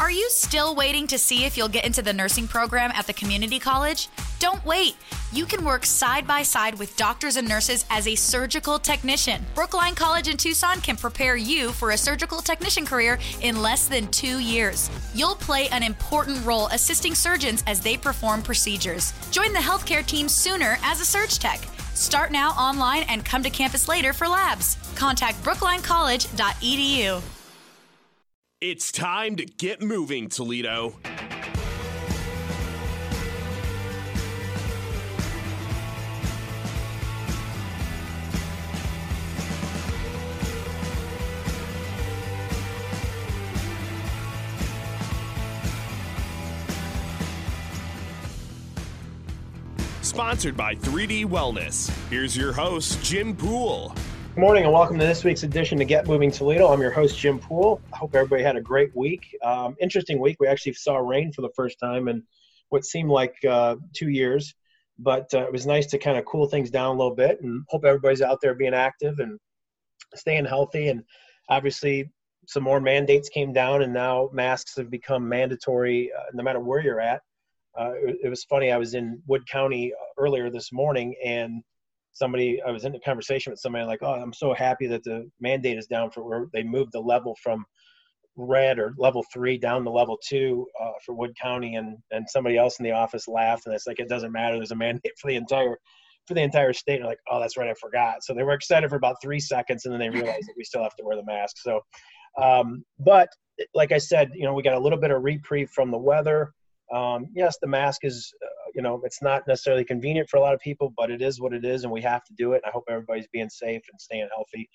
Are you still waiting to see if you'll get into the nursing program at the community college? Don't wait. You can work side by side with doctors and nurses as a surgical technician. Brookline College in Tucson can prepare you for a surgical technician career in less than two years. You'll play an important role assisting surgeons as they perform procedures. Join the healthcare team sooner as a surge tech. Start now online and come to campus later for labs. Contact brooklinecollege.edu. It's time to get moving, Toledo. Sponsored by 3D Wellness. Here's your host, Jim Pool. Good morning and welcome to this week's edition of Get Moving Toledo. I'm your host, Jim Pool. I hope everybody had a great week. Um, interesting week. We actually saw rain for the first time in what seemed like uh, two years, but uh, it was nice to kind of cool things down a little bit and hope everybody's out there being active and staying healthy. And obviously, some more mandates came down, and now masks have become mandatory uh, no matter where you're at. Uh, it, it was funny. I was in Wood County uh, earlier this morning and somebody i was in a conversation with somebody like oh i'm so happy that the mandate is down for where they moved the level from red or level three down to level two uh, for wood county and and somebody else in the office laughed and it's like it doesn't matter. There's a mandate for the entire for the entire state. And like oh that's right i forgot. So they were excited for about three seconds and then they realized that we still have to wear the mask. So um, but like i said you know we got a little bit of reprieve from the weather. Um, yes the mask is uh, you know, it's not necessarily convenient for a lot of people, but it is what it is, and we have to do it. I hope everybody's being safe and staying healthy.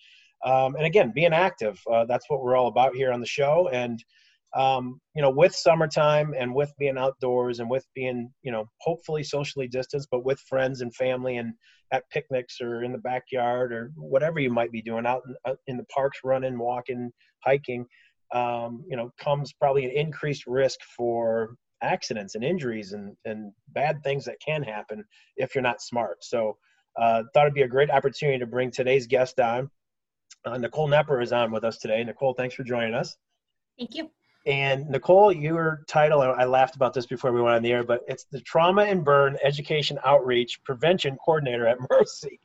Um, and again, being active. Uh, that's what we're all about here on the show. And um, you know, with summertime and with being outdoors and with being, you know, hopefully socially distanced, but with friends and family and at picnics or in the backyard or whatever you might be doing out in, in the parks, running, walking, hiking, um, you know, comes probably an increased risk for accidents and injuries and, and bad things that can happen if you're not smart. So, uh, thought it'd be a great opportunity to bring today's guest on. Uh, Nicole Nepper is on with us today. Nicole, thanks for joining us. Thank you. And Nicole, your title, I laughed about this before we went on the air, but it's the Trauma and Burn Education Outreach Prevention Coordinator at Mercy.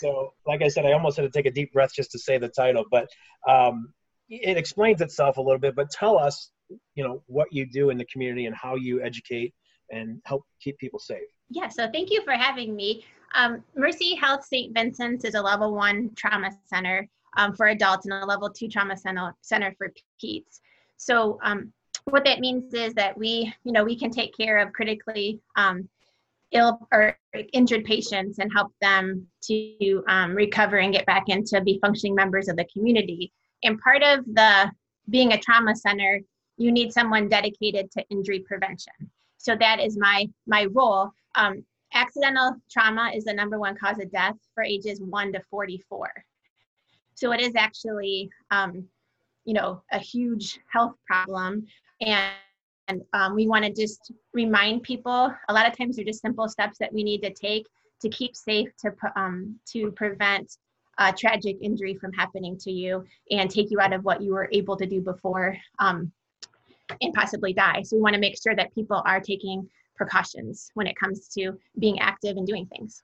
So, like I said, I almost had to take a deep breath just to say the title, but um, it explains itself a little bit. But tell us, you know what you do in the community and how you educate and help keep people safe. Yeah so thank you for having me. Um, mercy health st vincent's is a level one trauma center um, for adults and a level two trauma center, center for peds. So um, what that means is that we you know we can take care of critically um, ill or injured patients and help them to um, recover and get back into be functioning members of the community. And part of the being a trauma center you need someone dedicated to injury prevention. So that is my my role. Um, accidental trauma is the number one cause of death for ages 1 to 44. So it is actually, um, you know, a huge health problem. And, and um, we want to just remind people, a lot of times they're just simple steps that we need to take to keep safe, to, um, to prevent a tragic injury from happening to you and take you out of what you were able to do before um, and possibly die. So we want to make sure that people are taking precautions when it comes to being active and doing things.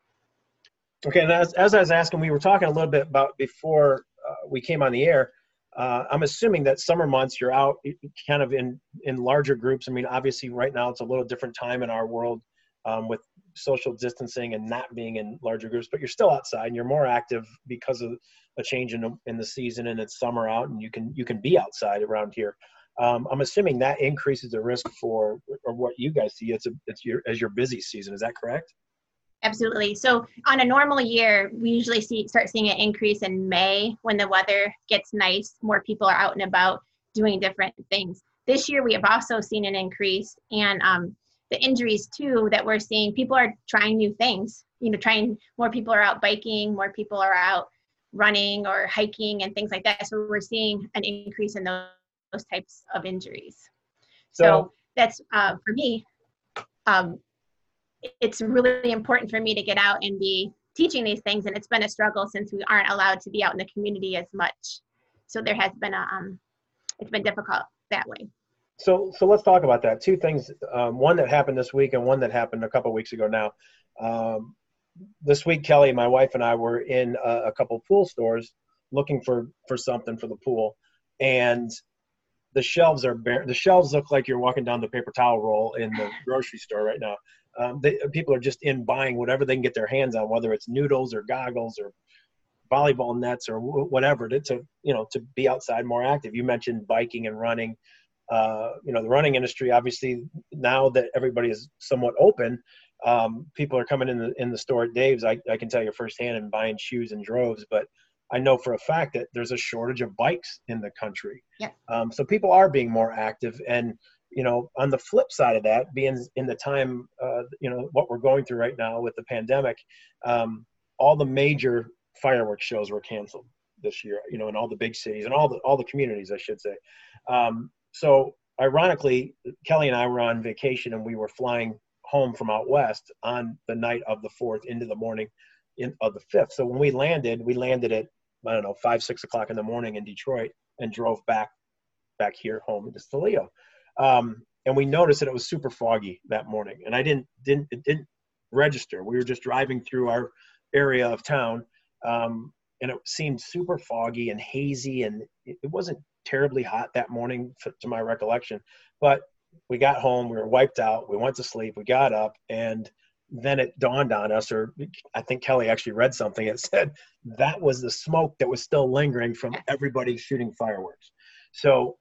Okay, and as, as I was asking, we were talking a little bit about before uh, we came on the air. Uh, I'm assuming that summer months you're out kind of in in larger groups. I mean, obviously, right now it's a little different time in our world um, with social distancing and not being in larger groups, but you're still outside and you're more active because of a change in in the season and it's summer out and you can you can be outside around here um, I'm assuming that increases the risk for or what you guys see it's, a, it's your, as your busy season. Is that correct? Absolutely. So on a normal year, we usually see start seeing an increase in May when the weather gets nice. More people are out and about doing different things. This year, we have also seen an increase, and um, the injuries too that we're seeing. People are trying new things. You know, trying more people are out biking, more people are out running or hiking and things like that. So we're seeing an increase in those those types of injuries. So, so that's uh, for me. Um, it's really important for me to get out and be teaching these things, and it's been a struggle since we aren't allowed to be out in the community as much. So there has been a um, it's been difficult that way. so so let's talk about that. Two things. Um, one that happened this week, and one that happened a couple weeks ago. Now, um, this week, Kelly, my wife, and I were in a, a couple pool stores looking for for something for the pool, and the shelves are bare. The shelves look like you're walking down the paper towel roll in the grocery store right now. Um, they, people are just in buying whatever they can get their hands on, whether it's noodles or goggles or volleyball nets or whatever to, to you know to be outside more active. You mentioned biking and running. Uh, you know the running industry obviously now that everybody is somewhat open um, people are coming in the in the store at dave's I, I can tell you firsthand and buying shoes in droves but i know for a fact that there's a shortage of bikes in the country. Yeah. Um, so people are being more active and you know on the flip side of that being in the time uh, you know what we're going through right now with the pandemic um, all the major fireworks shows were canceled this year you know in all the big cities and all the all the communities i should say. Um, so ironically kelly and i were on vacation and we were flying home from out west on the night of the fourth into the morning in, of the fifth. So when we landed we landed at i don't know five six o'clock in the morning in detroit and drove back back here home to toledo. Um, and we noticed that it was super foggy that morning. And i didn't didn't it didn't register. We were just driving through our area of town um, and it seemed super foggy and hazy. And it wasn't terribly hot that morning to my recollection. But we got home we were wiped out we went to sleep we got up and then it dawned on us or i think kelly actually read something that said that was the smoke that was still lingering from everybody shooting fireworks so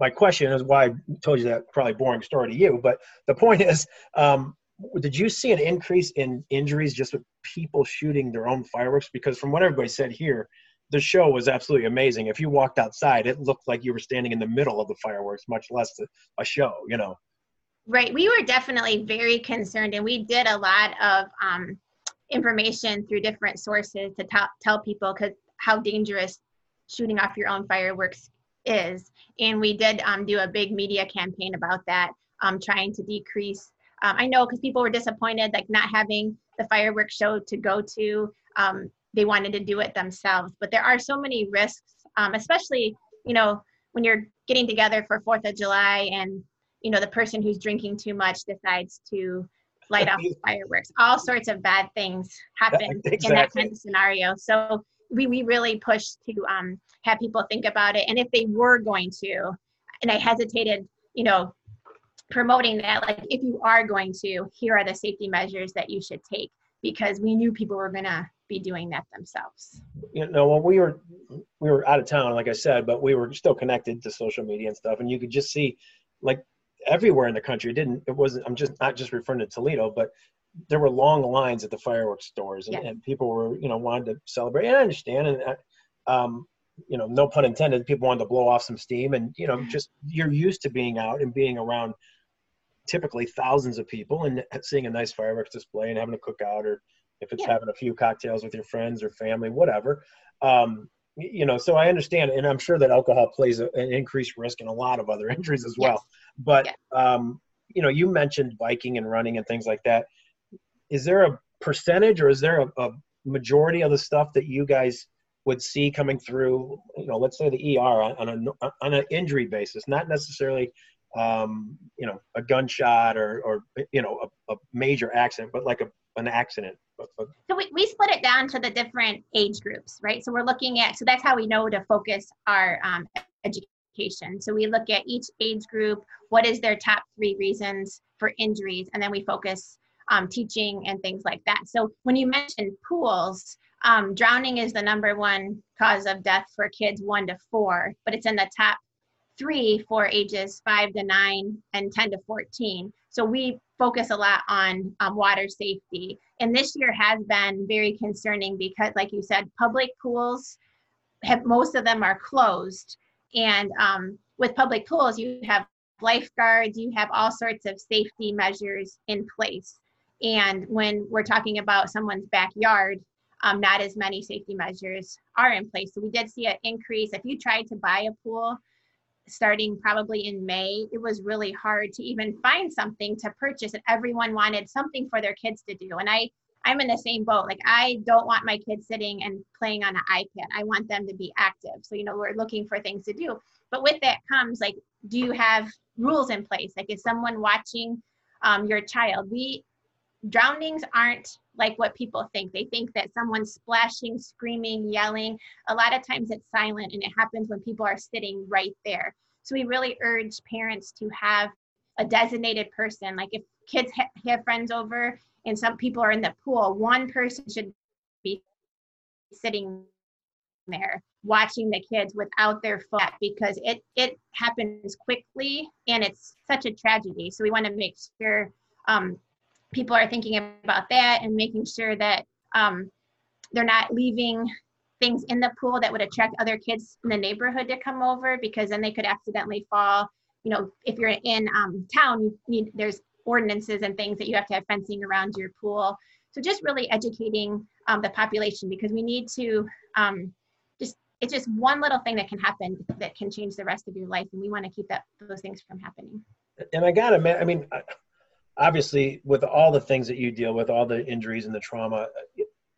my question is why i told you that probably boring story to you but the point is um, did you see an increase in injuries just with people shooting their own fireworks? Because from what everybody said here, the show was absolutely amazing. If you walked outside, it looked like you were standing in the middle of the fireworks, much less a, show, you know. Right. We were definitely very concerned, and we did a lot of um, information through different sources to tell, tell people cause how dangerous shooting off your own fireworks is. And we did um, do a big media campaign about that, um, trying to decrease um, I know because people were disappointed, like not having the fireworks show to go to. Um, they wanted to do it themselves, but there are so many risks, um, especially you know when you're getting together for Fourth of July and you know the person who's drinking too much decides to light off fireworks. All sorts of bad things happen exactly. in that kind of scenario. So we, we really push to um, have people think about it. And if they were going to, and I hesitated, you know, promoting that like if you are going to here are the safety measures that you should take because we knew people were going to be doing that themselves you know when we were we were out of town like i said but we were still connected to social media and stuff and you could just see like everywhere in the country it didn't it wasn't i'm just not just referring to toledo but there were long lines at the fireworks stores and, yeah. and people were you know wanted to celebrate and i understand and uh, um, you know no pun intended people wanted to blow off some steam and you know just you're used to being out and being around typically thousands of people and seeing a nice fireworks display and having a cookout or if it's yeah. having a few cocktails with your friends or family, whatever. Um, you know, so I understand, and I'm sure that alcohol plays a, an increased risk in a lot of other injuries as well. Yes. But um, you know, you mentioned biking and running and things like that. Is there a percentage, or is there a, a majority of the stuff that you guys would see coming through? You know, let's say the ER on, on a on an injury basis, not necessarily um, you know, a gunshot or, or you know, a, a major accident, but like a, an accident. So we, we split it down to the different age groups, right? So we're looking at, so that's how we know to focus our um, education. So we look at each age group, what is their top three reasons for injuries, and then we focus um, teaching and things like that. So when you mentioned pools, um, drowning is the number one cause of death for kids one to four, but it's in the top three for ages five to nine and 10 to 14. So we focus a lot on um, water safety. And this year has been very concerning because, like you said, public pools have most of them are closed. And um, with public pools, you have lifeguards, you have all sorts of safety measures in place. And when we're talking about someone's backyard, um, not as many safety measures are in place. So we did see an increase. If you tried to buy a pool, starting probably in May, it was really hard to even find something to purchase and everyone wanted something for their kids to do. And I I'm in the same boat. Like I don't want my kids sitting and playing on an iPad. I want them to be active. So, you know, we're looking for things to do. But with that comes like do you have rules in place? Like, is someone watching um, your child? We drownings aren't like what people think. They think that someone's splashing, screaming, yelling. A lot of times it's silent and it happens when people are sitting right there. So we really urge parents to have a designated person. Like if kids ha- have friends over and some people are in the pool, one person should be sitting there watching the kids without their phone because it it happens quickly and it's such a tragedy. So we want to make sure um, people are thinking about that and making sure that um, they're not leaving things in the pool that would attract other kids in the neighborhood to come over because then they could accidentally fall. You know, if you're in um, town, you need there's ordinances and things that you have to have fencing around your pool. So just really educating um, the population because we need to um, just it's just one little thing that can happen that can change the rest of your life, and we want to keep that those things from happening. And I gotta, I mean, obviously with all the things that you deal with all the injuries and the trauma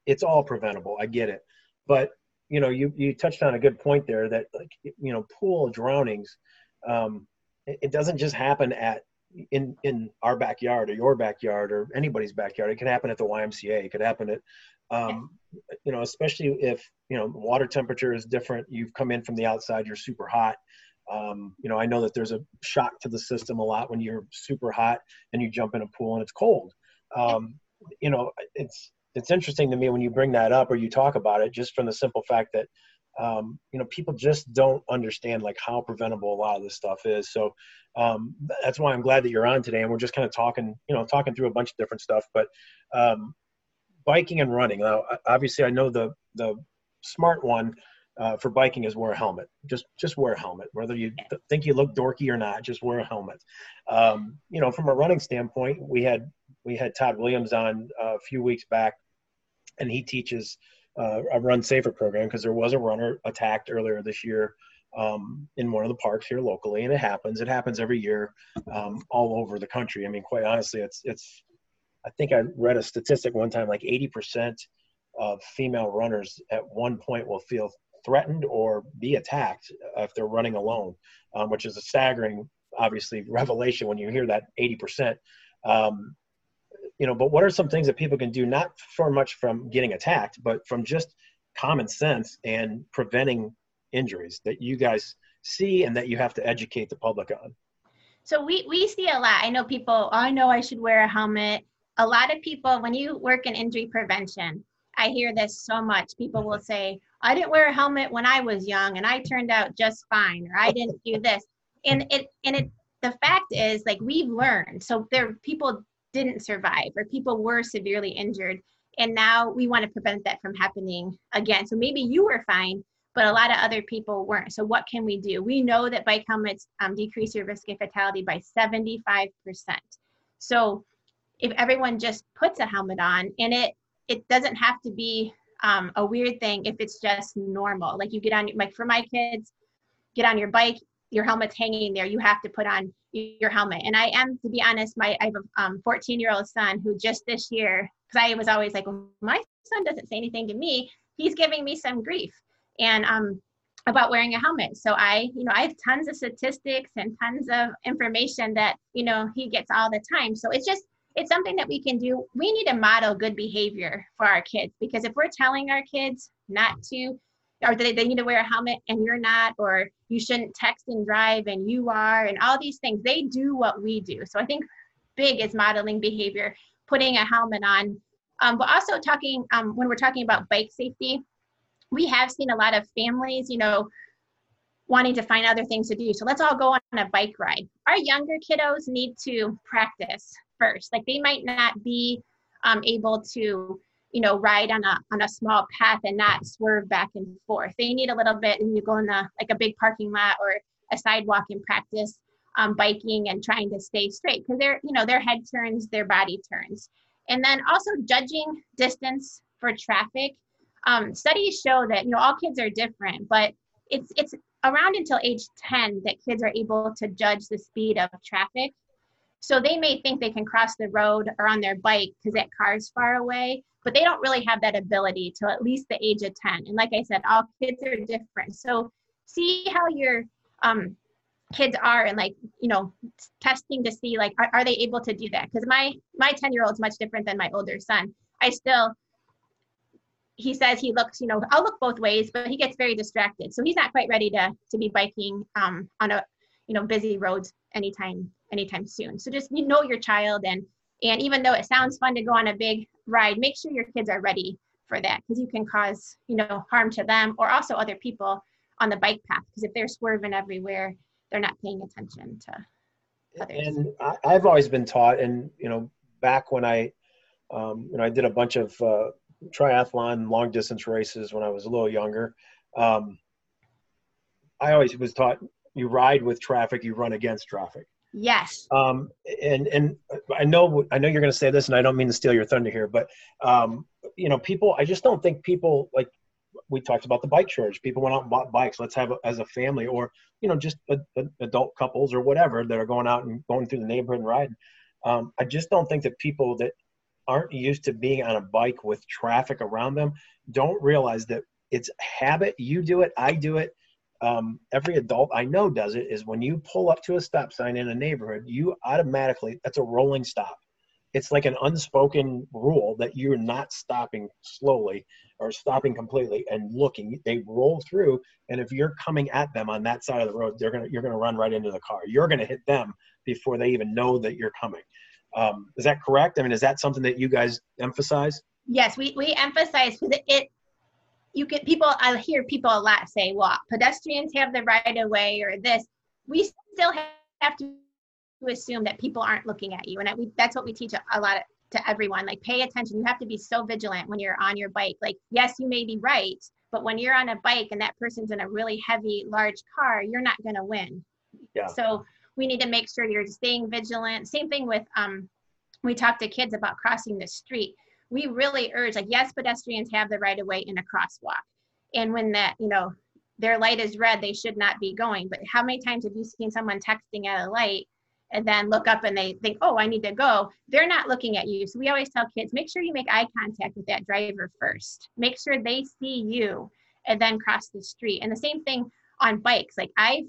it's all preventable. I get it. But you know you you touched on a good point there that like you know pool drownings um, it, doesn't just happen at in in our backyard or your backyard or anybody's backyard. It can happen at the ymca it could happen at um, you know especially if you know water temperature is different you've come in from the outside you're super hot um, you know, I know that there's a shock to the system a lot when you're super hot and you jump in a pool and it's cold. Um, you know, it's it's interesting to me when you bring that up or you talk about it, just from the simple fact that um, you know people just don't understand like how preventable a lot of this stuff is. So um, that's why I'm glad that you're on today, and we're just kind of talking, you know, talking through a bunch of different stuff. But um, biking and running. Now, obviously, I know the the smart one uh, for biking is wear a helmet. Just just wear a helmet, whether you th- think you look dorky or not. Just wear a helmet. Um, you know, from a running standpoint, we had we had Todd Williams on uh, a few weeks back, and he teaches uh, a run safer program because there was a runner attacked earlier this year um, in one of the parks here locally, and it happens. It happens every year um, all over the country. I mean, quite honestly, it's it's. I think I read a statistic one time, like 80% of female runners at one point will feel threatened or be attacked if they're running alone, um, which is a staggering, obviously, revelation when you hear that 80%. Um, you know, but what are some things that people can do, not for much from getting attacked, but from just common sense and preventing injuries that you guys see and that you have to educate the public on? So we, we see a lot. I know people, oh, I know I should wear a helmet. A lot of people, when you work in injury prevention, I hear this so much. People will say, I didn't wear a helmet when I was young and I turned out just fine, or I didn't do this. And it and it the fact is like we've learned. So there people didn't survive or people were severely injured. And now we want to prevent that from happening again. So maybe you were fine, but a lot of other people weren't. So what can we do? We know that bike helmets um, decrease your risk of fatality by 75%. So if everyone just puts a helmet on and it it doesn't have to be um, a weird thing if it's just normal. Like you get on, your like for my kids, get on your bike, your helmet's hanging there. You have to put on your helmet. And I am, to be honest, my I have a um, 14 year old son who just this year, because I was always like, well, my son doesn't say anything to me. He's giving me some grief, and um, about wearing a helmet. So I, you know, I have tons of statistics and tons of information that you know he gets all the time. So it's just it's something that we can do. We need to model good behavior for our kids because if we're telling our kids not to, or they, they need to wear a helmet and you're not, or you shouldn't text and drive and you are, and all these things, they do what we do. So I think big is modeling behavior, putting a helmet on. Um, but also talking, um, when we're talking about bike safety, we have seen a lot of families, you know, wanting to find other things to do. So let's all go on a bike ride. Our younger kiddos need to practice first. Like they might not be um, able to, you know, ride on a on a small path and not swerve back and forth. They need a little bit, and you go in the like a big parking lot or a sidewalk and practice um, biking and trying to stay straight because their you know their head turns, their body turns, and then also judging distance for traffic. Um, studies show that you know all kids are different, but it's it's around until age 10 that kids are able to judge the speed of traffic so they may think they can cross the road or on their bike because that car's far away, but they don't really have that ability till at least the age of 10. And like I said, all kids are different. So see how your um, kids are and like you know testing to see like are, are they able to do that because my my 10 year old is much different than my older son i still he says he looks you know i'll look both ways but he gets very distracted so he's not quite ready to to be biking um, on a you know busy roads anytime anytime soon. So just you know your child and and even though it sounds fun to go on a big ride make sure your kids are ready for that because you can cause you know harm to them or also other people on the bike path because if they're swerving everywhere they're not paying attention to others. And I, have always been taught and you know back when i um, you know i did a bunch of uh, triathlon long distance races when i was a little younger um, i always was taught you ride with traffic you run against traffic Yes. Um, and and I know I know you're going to say this, and I don't mean to steal your thunder here, but um, you know, people. I just don't think people like we talked about the bike shortage. People went out and bought bikes. Let's have a, as a family, or you know, just a, a adult couples or whatever that are going out and going through the neighborhood and riding. Um, I just don't think that people that aren't used to being on a bike with traffic around them don't realize that it's habit. You do it, I do it um, every adult I know does it is when you pull up to a stop sign in a neighborhood, you automatically, that's a rolling stop. It's like an unspoken rule that you're not stopping slowly or stopping completely and looking. They roll through, and if you're coming at them on that side of the road, they're gonna you're gonna run right into the car. You're gonna hit them before they even know that you're coming. Um, is that correct? I mean, is that something that you guys emphasize? Yes, we we emphasize because it, it you get people i hear people a lot say well pedestrians have the right of way or this. We still have to assume that people aren't looking at you and we, that's what we teach a, lot of, to everyone like pay attention. You have to be so vigilant when you're on your bike. Like yes you may be right but when you're on a bike and that person's in a really heavy large car you're not going to win. Yeah. so we need to make sure you're staying vigilant. Same thing with um we talk to kids about crossing the street we really urge like yes pedestrians have the right of way in a crosswalk. And when that you know their light is red they should not be going. But how many times have you seen someone texting at a light and then look up and they think oh i need to go? They're not looking at you. So we always tell kids make sure you make eye contact with that driver first. Make sure they see you and then cross the street. And the same thing on bikes. Like i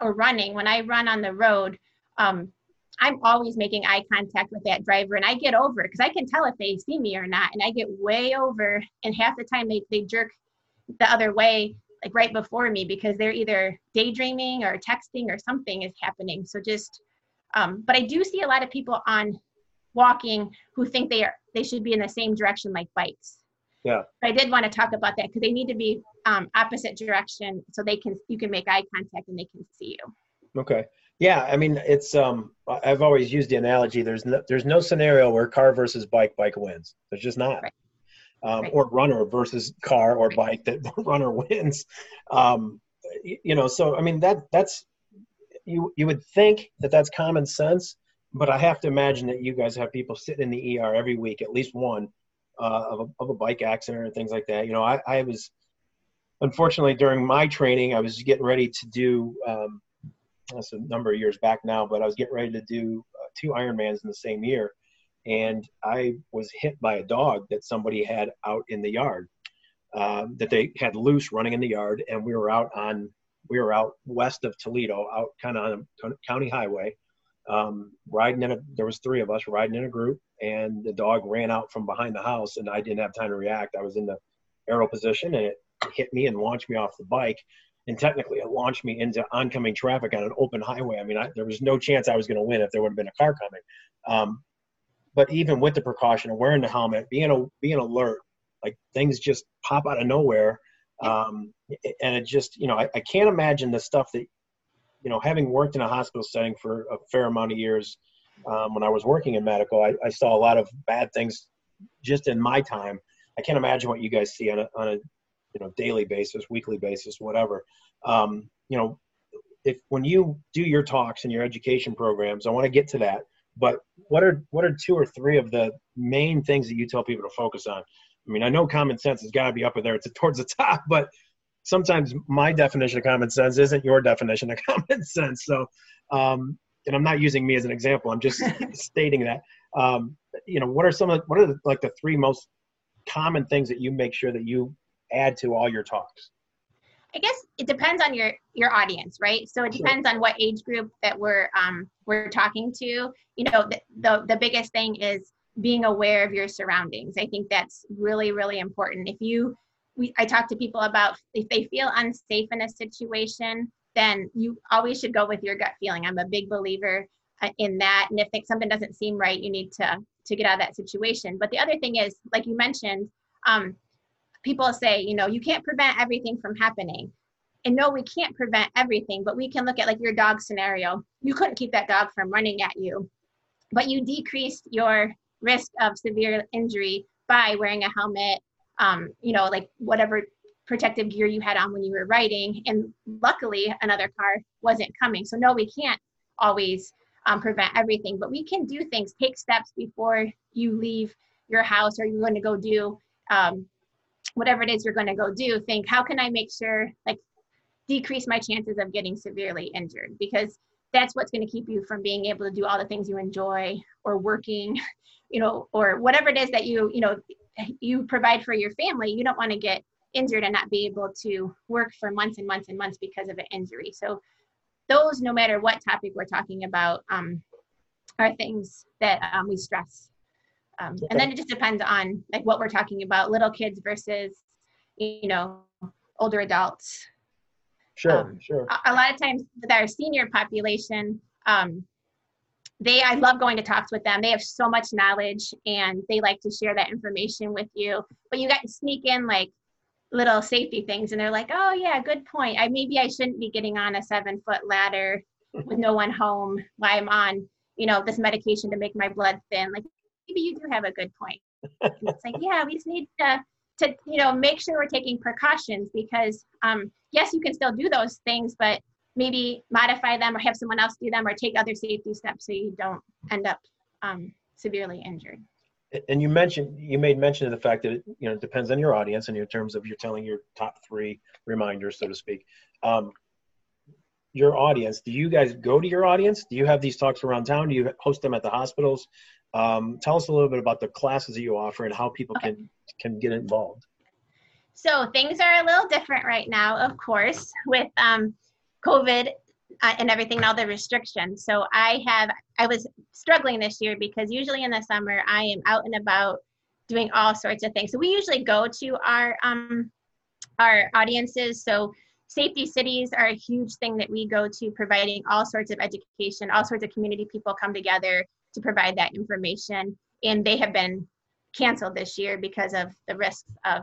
or running when i run on the road um, I'm always making eye contact with that driver and I get over because I can tell if they see me or not. And I get way over, and half the time they, they jerk the other way, like right before me, because they're either daydreaming or texting or something is happening. So just, um, but I do see a lot of people on walking who think they are they should be in the same direction like bikes. Yeah. But I did want to talk about that because they need to be um, opposite direction so they can you can make eye contact and they can see you. Okay. Yeah, I mean, it's um, I've always used the analogy. There's no, there's no scenario where car versus bike, bike wins. There's just not. Right. Um, right. Or runner versus car or bike that runner wins. Um, you know, so I mean that that's you you would think that that's common sense, but I have to imagine that you guys have people sitting in the ER every week, at least one, uh, of, a, of a bike accident and things like that. You know, I, I was unfortunately during my training, I was getting ready to do um, that's a number of years back now, but I was getting ready to do uh, two Ironmans in the same year. And I was hit by a dog that somebody had out in the yard, uh, that they had loose running in the yard. And we were out on, we were out west of Toledo, out kind of on a county highway, um, riding in a, there was three of us riding in a group and the dog ran out from behind the house and I didn't have time to react. I was in the arrow position and it hit me and launched me off the bike and technically it launched me into oncoming traffic on an open highway. I mean, I, there was no chance I was going to win if there would have been a car coming. Um, but even with the precaution of wearing the helmet, being a, being alert, like things just pop out of nowhere. Um, and it just, you know, I, I can't imagine the stuff that, you know, having worked in a hospital setting for a fair amount of years, um, when I was working in medical, I, I saw a lot of bad things just in my time. I can't imagine what you guys see on a, on a you know daily basis weekly basis whatever. Um, you know if when you do your talks and your education programs i want to get to that but what are what are two or three of the main things that you tell people to focus on? I mean i know common sense has got to be up there it's towards the top but sometimes my definition of common sense isn't your definition of common sense so um, and i'm not using me as an example i'm just stating that. Um, you know what are some of what are the, like the three most common things that you make sure that you add to all your talks? I guess it depends on your your audience, right? So it depends on what age group that we're um, we're talking to. You know, the, the the biggest thing is being aware of your surroundings. I think that's really really important. If you we, I talk to people about if they feel unsafe in a situation, then you always should go with your gut feeling. I'm a big believer uh, in that, and if something doesn't seem right, you need to to get out of that situation. But the other thing is, like you mentioned, um, people say, you know, you can't prevent everything from happening. And no, we can't prevent everything, but we can look at like your dog scenario. You couldn't keep that dog from running at you, but you decreased your risk of severe injury by wearing a helmet, um, you know, like whatever protective gear you had on when you were riding. And luckily, another car wasn't coming. So, no, we can't always um, prevent everything, but we can do things, take steps before you leave your house or you're going to go do um, whatever it is you're going to go do. Think, how can I make sure, like, decrease my chances of getting severely injured? Because that's what's going to keep you from being able to do all the things you enjoy or working, you know, or whatever it is that you, you know, you provide for your family. You don't want to get injured and not be able to work for months and months and months because of an injury. So those, no matter what topic we're talking about, um, are things that um, we stress. Um, okay. And then it just depends on like what we're talking about, little kids versus, you know, older adults. Sure, um, sure. A, a, lot of times with our senior population, um, they I love going to talks with them. They have so much knowledge and they like to share that information with you. But you got to sneak in like little safety things and they're like oh yeah good point i maybe i shouldn't be getting on a seven foot ladder with no one home while i'm on you know this medication to make my blood thin like maybe you do have a good point. It's like yeah we just need to to you know make sure we're taking precautions because um yes you can still do those things but maybe modify them or have someone else do them or take other safety steps so you don't end up um, severely injured. And you mentioned you made mention of the fact that it, you know it depends on your audience and in terms of you're telling your top three reminders so to speak. Um, your audience do you guys go to your audience? Do you have these talks around town? Do you host them at the hospitals um, tell us a little bit about the classes that you offer and how people can can get involved so things are a little different right now of course with um, covid uh, and everything and all the restrictions. So I have I was struggling this year because usually in the summer I am out and about doing all sorts of things. So we usually go to our um our audiences. So safety cities are a huge thing that we go to providing all sorts of education, all sorts of community people come together to provide that information and they have been canceled this year because of the risks of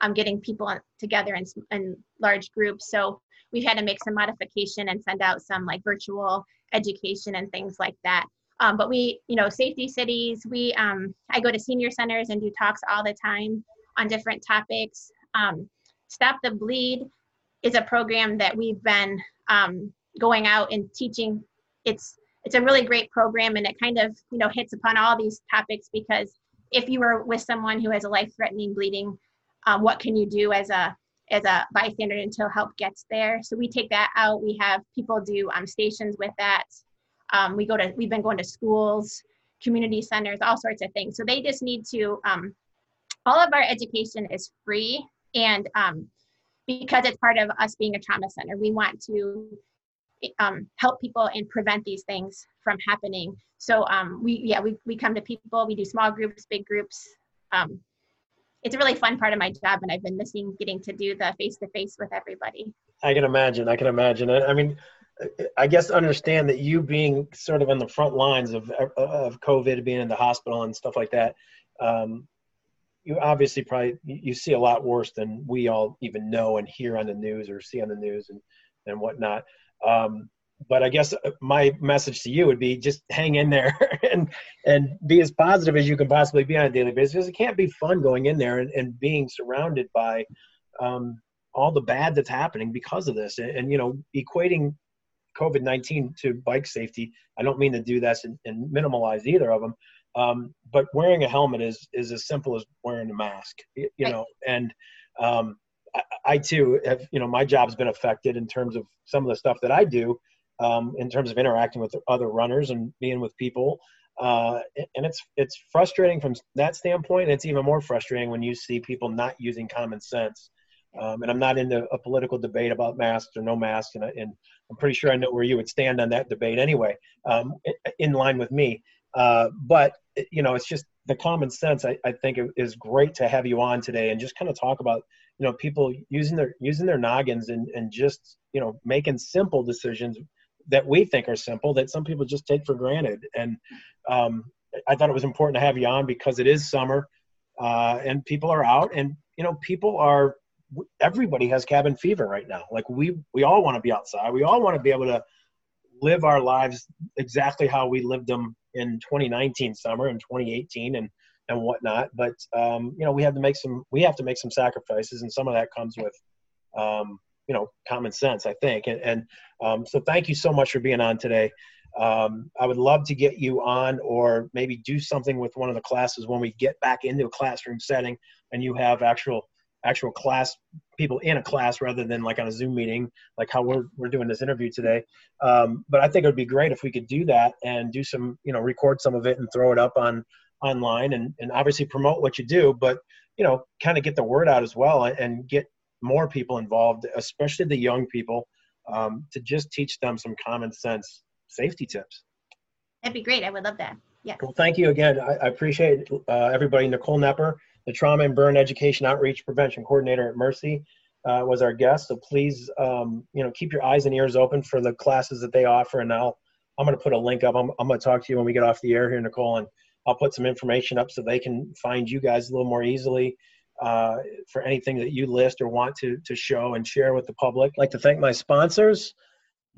um, getting people together in, in large groups. So we've had to make some modification and send out some like virtual education and things like that. Um, but we, you know, safety cities, we, um, I go to senior centers and do talks all the time on different topics. Um, Stop the Bleed is a program that we've been um, going out and teaching. It's it's a really great program and it kind of you know hits upon all these topics because if you are with someone who has a life-threatening bleeding, um, what can you do as a as a bystander until help gets there. So we take that out. We have people do um, stations with that. Um, we go to, we've been going to schools, community centers, all sorts of things. So they just need to, um, all of our education is free. And um, because it's part of us being a trauma center, we want to um, help people and prevent these things from happening. So um, we, yeah, we, we come to people, we do small groups, big groups, um, it's a really fun part of my job and i've been missing getting to do the face to face with everybody. I can imagine i can imagine. I mean i guess understand that you being sort of on the front lines of of covid being in the hospital and stuff like that um, you obviously probably you see a lot worse than we all even know and hear on the news or see on the news and and whatnot um, but I guess uh, my message to you would be just hang in there and and be as positive as you can possibly be on a daily basis. Because it can't be fun going in there and, and being surrounded by um, all the bad that's happening because of this. And, and you know, equating COVID nineteen to bike safety, I don't mean to do this and, and minimalize either of them. Um, but wearing a helmet is is as simple as wearing a mask. You, you know, and um, I, I too have you know my job's been affected in terms of some of the stuff that I do um, in terms of interacting with other runners and being with people. Uh, and it's it's frustrating from that standpoint. It's even more frustrating when you see people not using common sense Um, and I'm not into a political debate about masks or no masks, and, and I'm pretty sure I know where you would stand on that debate anyway, um, in line with me. Uh, but you know, it's just the common sense. I, I think it is great to have you on today and just kind of talk about you know people using their using their noggins and and just you know making simple decisions that we think are simple that some people just take for granted. And um, I thought it was important to have you on because it is summer uh, and people are out and you know people are everybody has cabin fever right now. Like we we all want to be outside. We all want to be able to live our lives exactly how we lived them in 2019 summer and 2018 and and whatnot. But um, you know we have to make some we have to make some sacrifices, and some of that comes with um, you know common sense, I think. And, and um, so thank you so much for being on today. Um, I would love to get you on, or maybe do something with one of the classes when we get back into a classroom setting, and you have actual actual class people in a class rather than like on a Zoom meeting, like how we're we're doing this interview today. Um, but I think it would be great if we could do that and do some, you know, record some of it and throw it up on online and and obviously promote what you do, but you know, kind of get the word out as well and get more people involved, especially the young people, um, to just teach them some common sense safety tips. That'd be great. I would love that. Yeah. Well, thank you again. I, I appreciate uh, everybody. Nicole Nepper the Trauma and Burn Education Outreach Prevention Coordinator at Mercy, uh, was our guest. So please, um, you know, keep your eyes and ears open for the classes that they offer. And I'll, I'm going to put a link up. I'm, I'm going to talk to you when we get off the air here, Nicole, and I'll put some information up so they can find you guys a little more easily uh, for anything that you list or want to to show and share with the public. I'd like to thank my sponsors.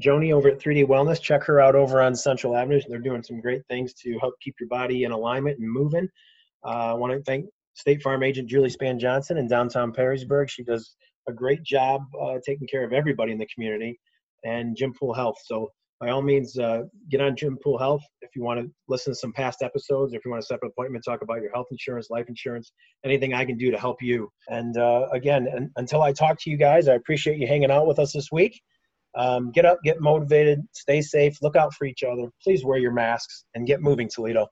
Joni over at 3D Wellness, check her out over on Central Avenue. They're doing some great things to help keep your body in alignment and moving. Uh, I want to thank State Farm agent Julie Spann Johnson in downtown Perrysburg. She does a great job uh, taking care of everybody in the community, and Jim Pool Health. So by all means, uh, get on Jim Pool Health if you want to listen to some past episodes, if you want a separate appointment, talk about your health insurance, life insurance, anything I can do to help you. And uh, again, until I talk to you guys, I appreciate you hanging out with us this week. Um, get up, get motivated, stay safe, look out for each other. Please wear your masks and get moving, Toledo.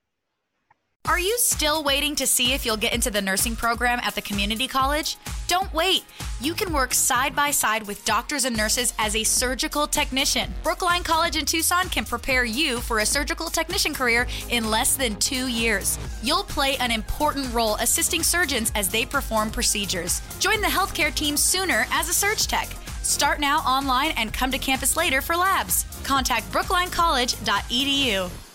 Are you still waiting to see if you'll get into the nursing program at the community college? Don't wait. You can work side by side with doctors and nurses as a surgical technician. Brookline College in Tucson can prepare you for a surgical technician career in less than two years. You'll play an important role assisting surgeons as they perform procedures. Join the healthcare team sooner as a surge tech. Start now online and come to campus later for labs. Contact brooklinecollege.edu.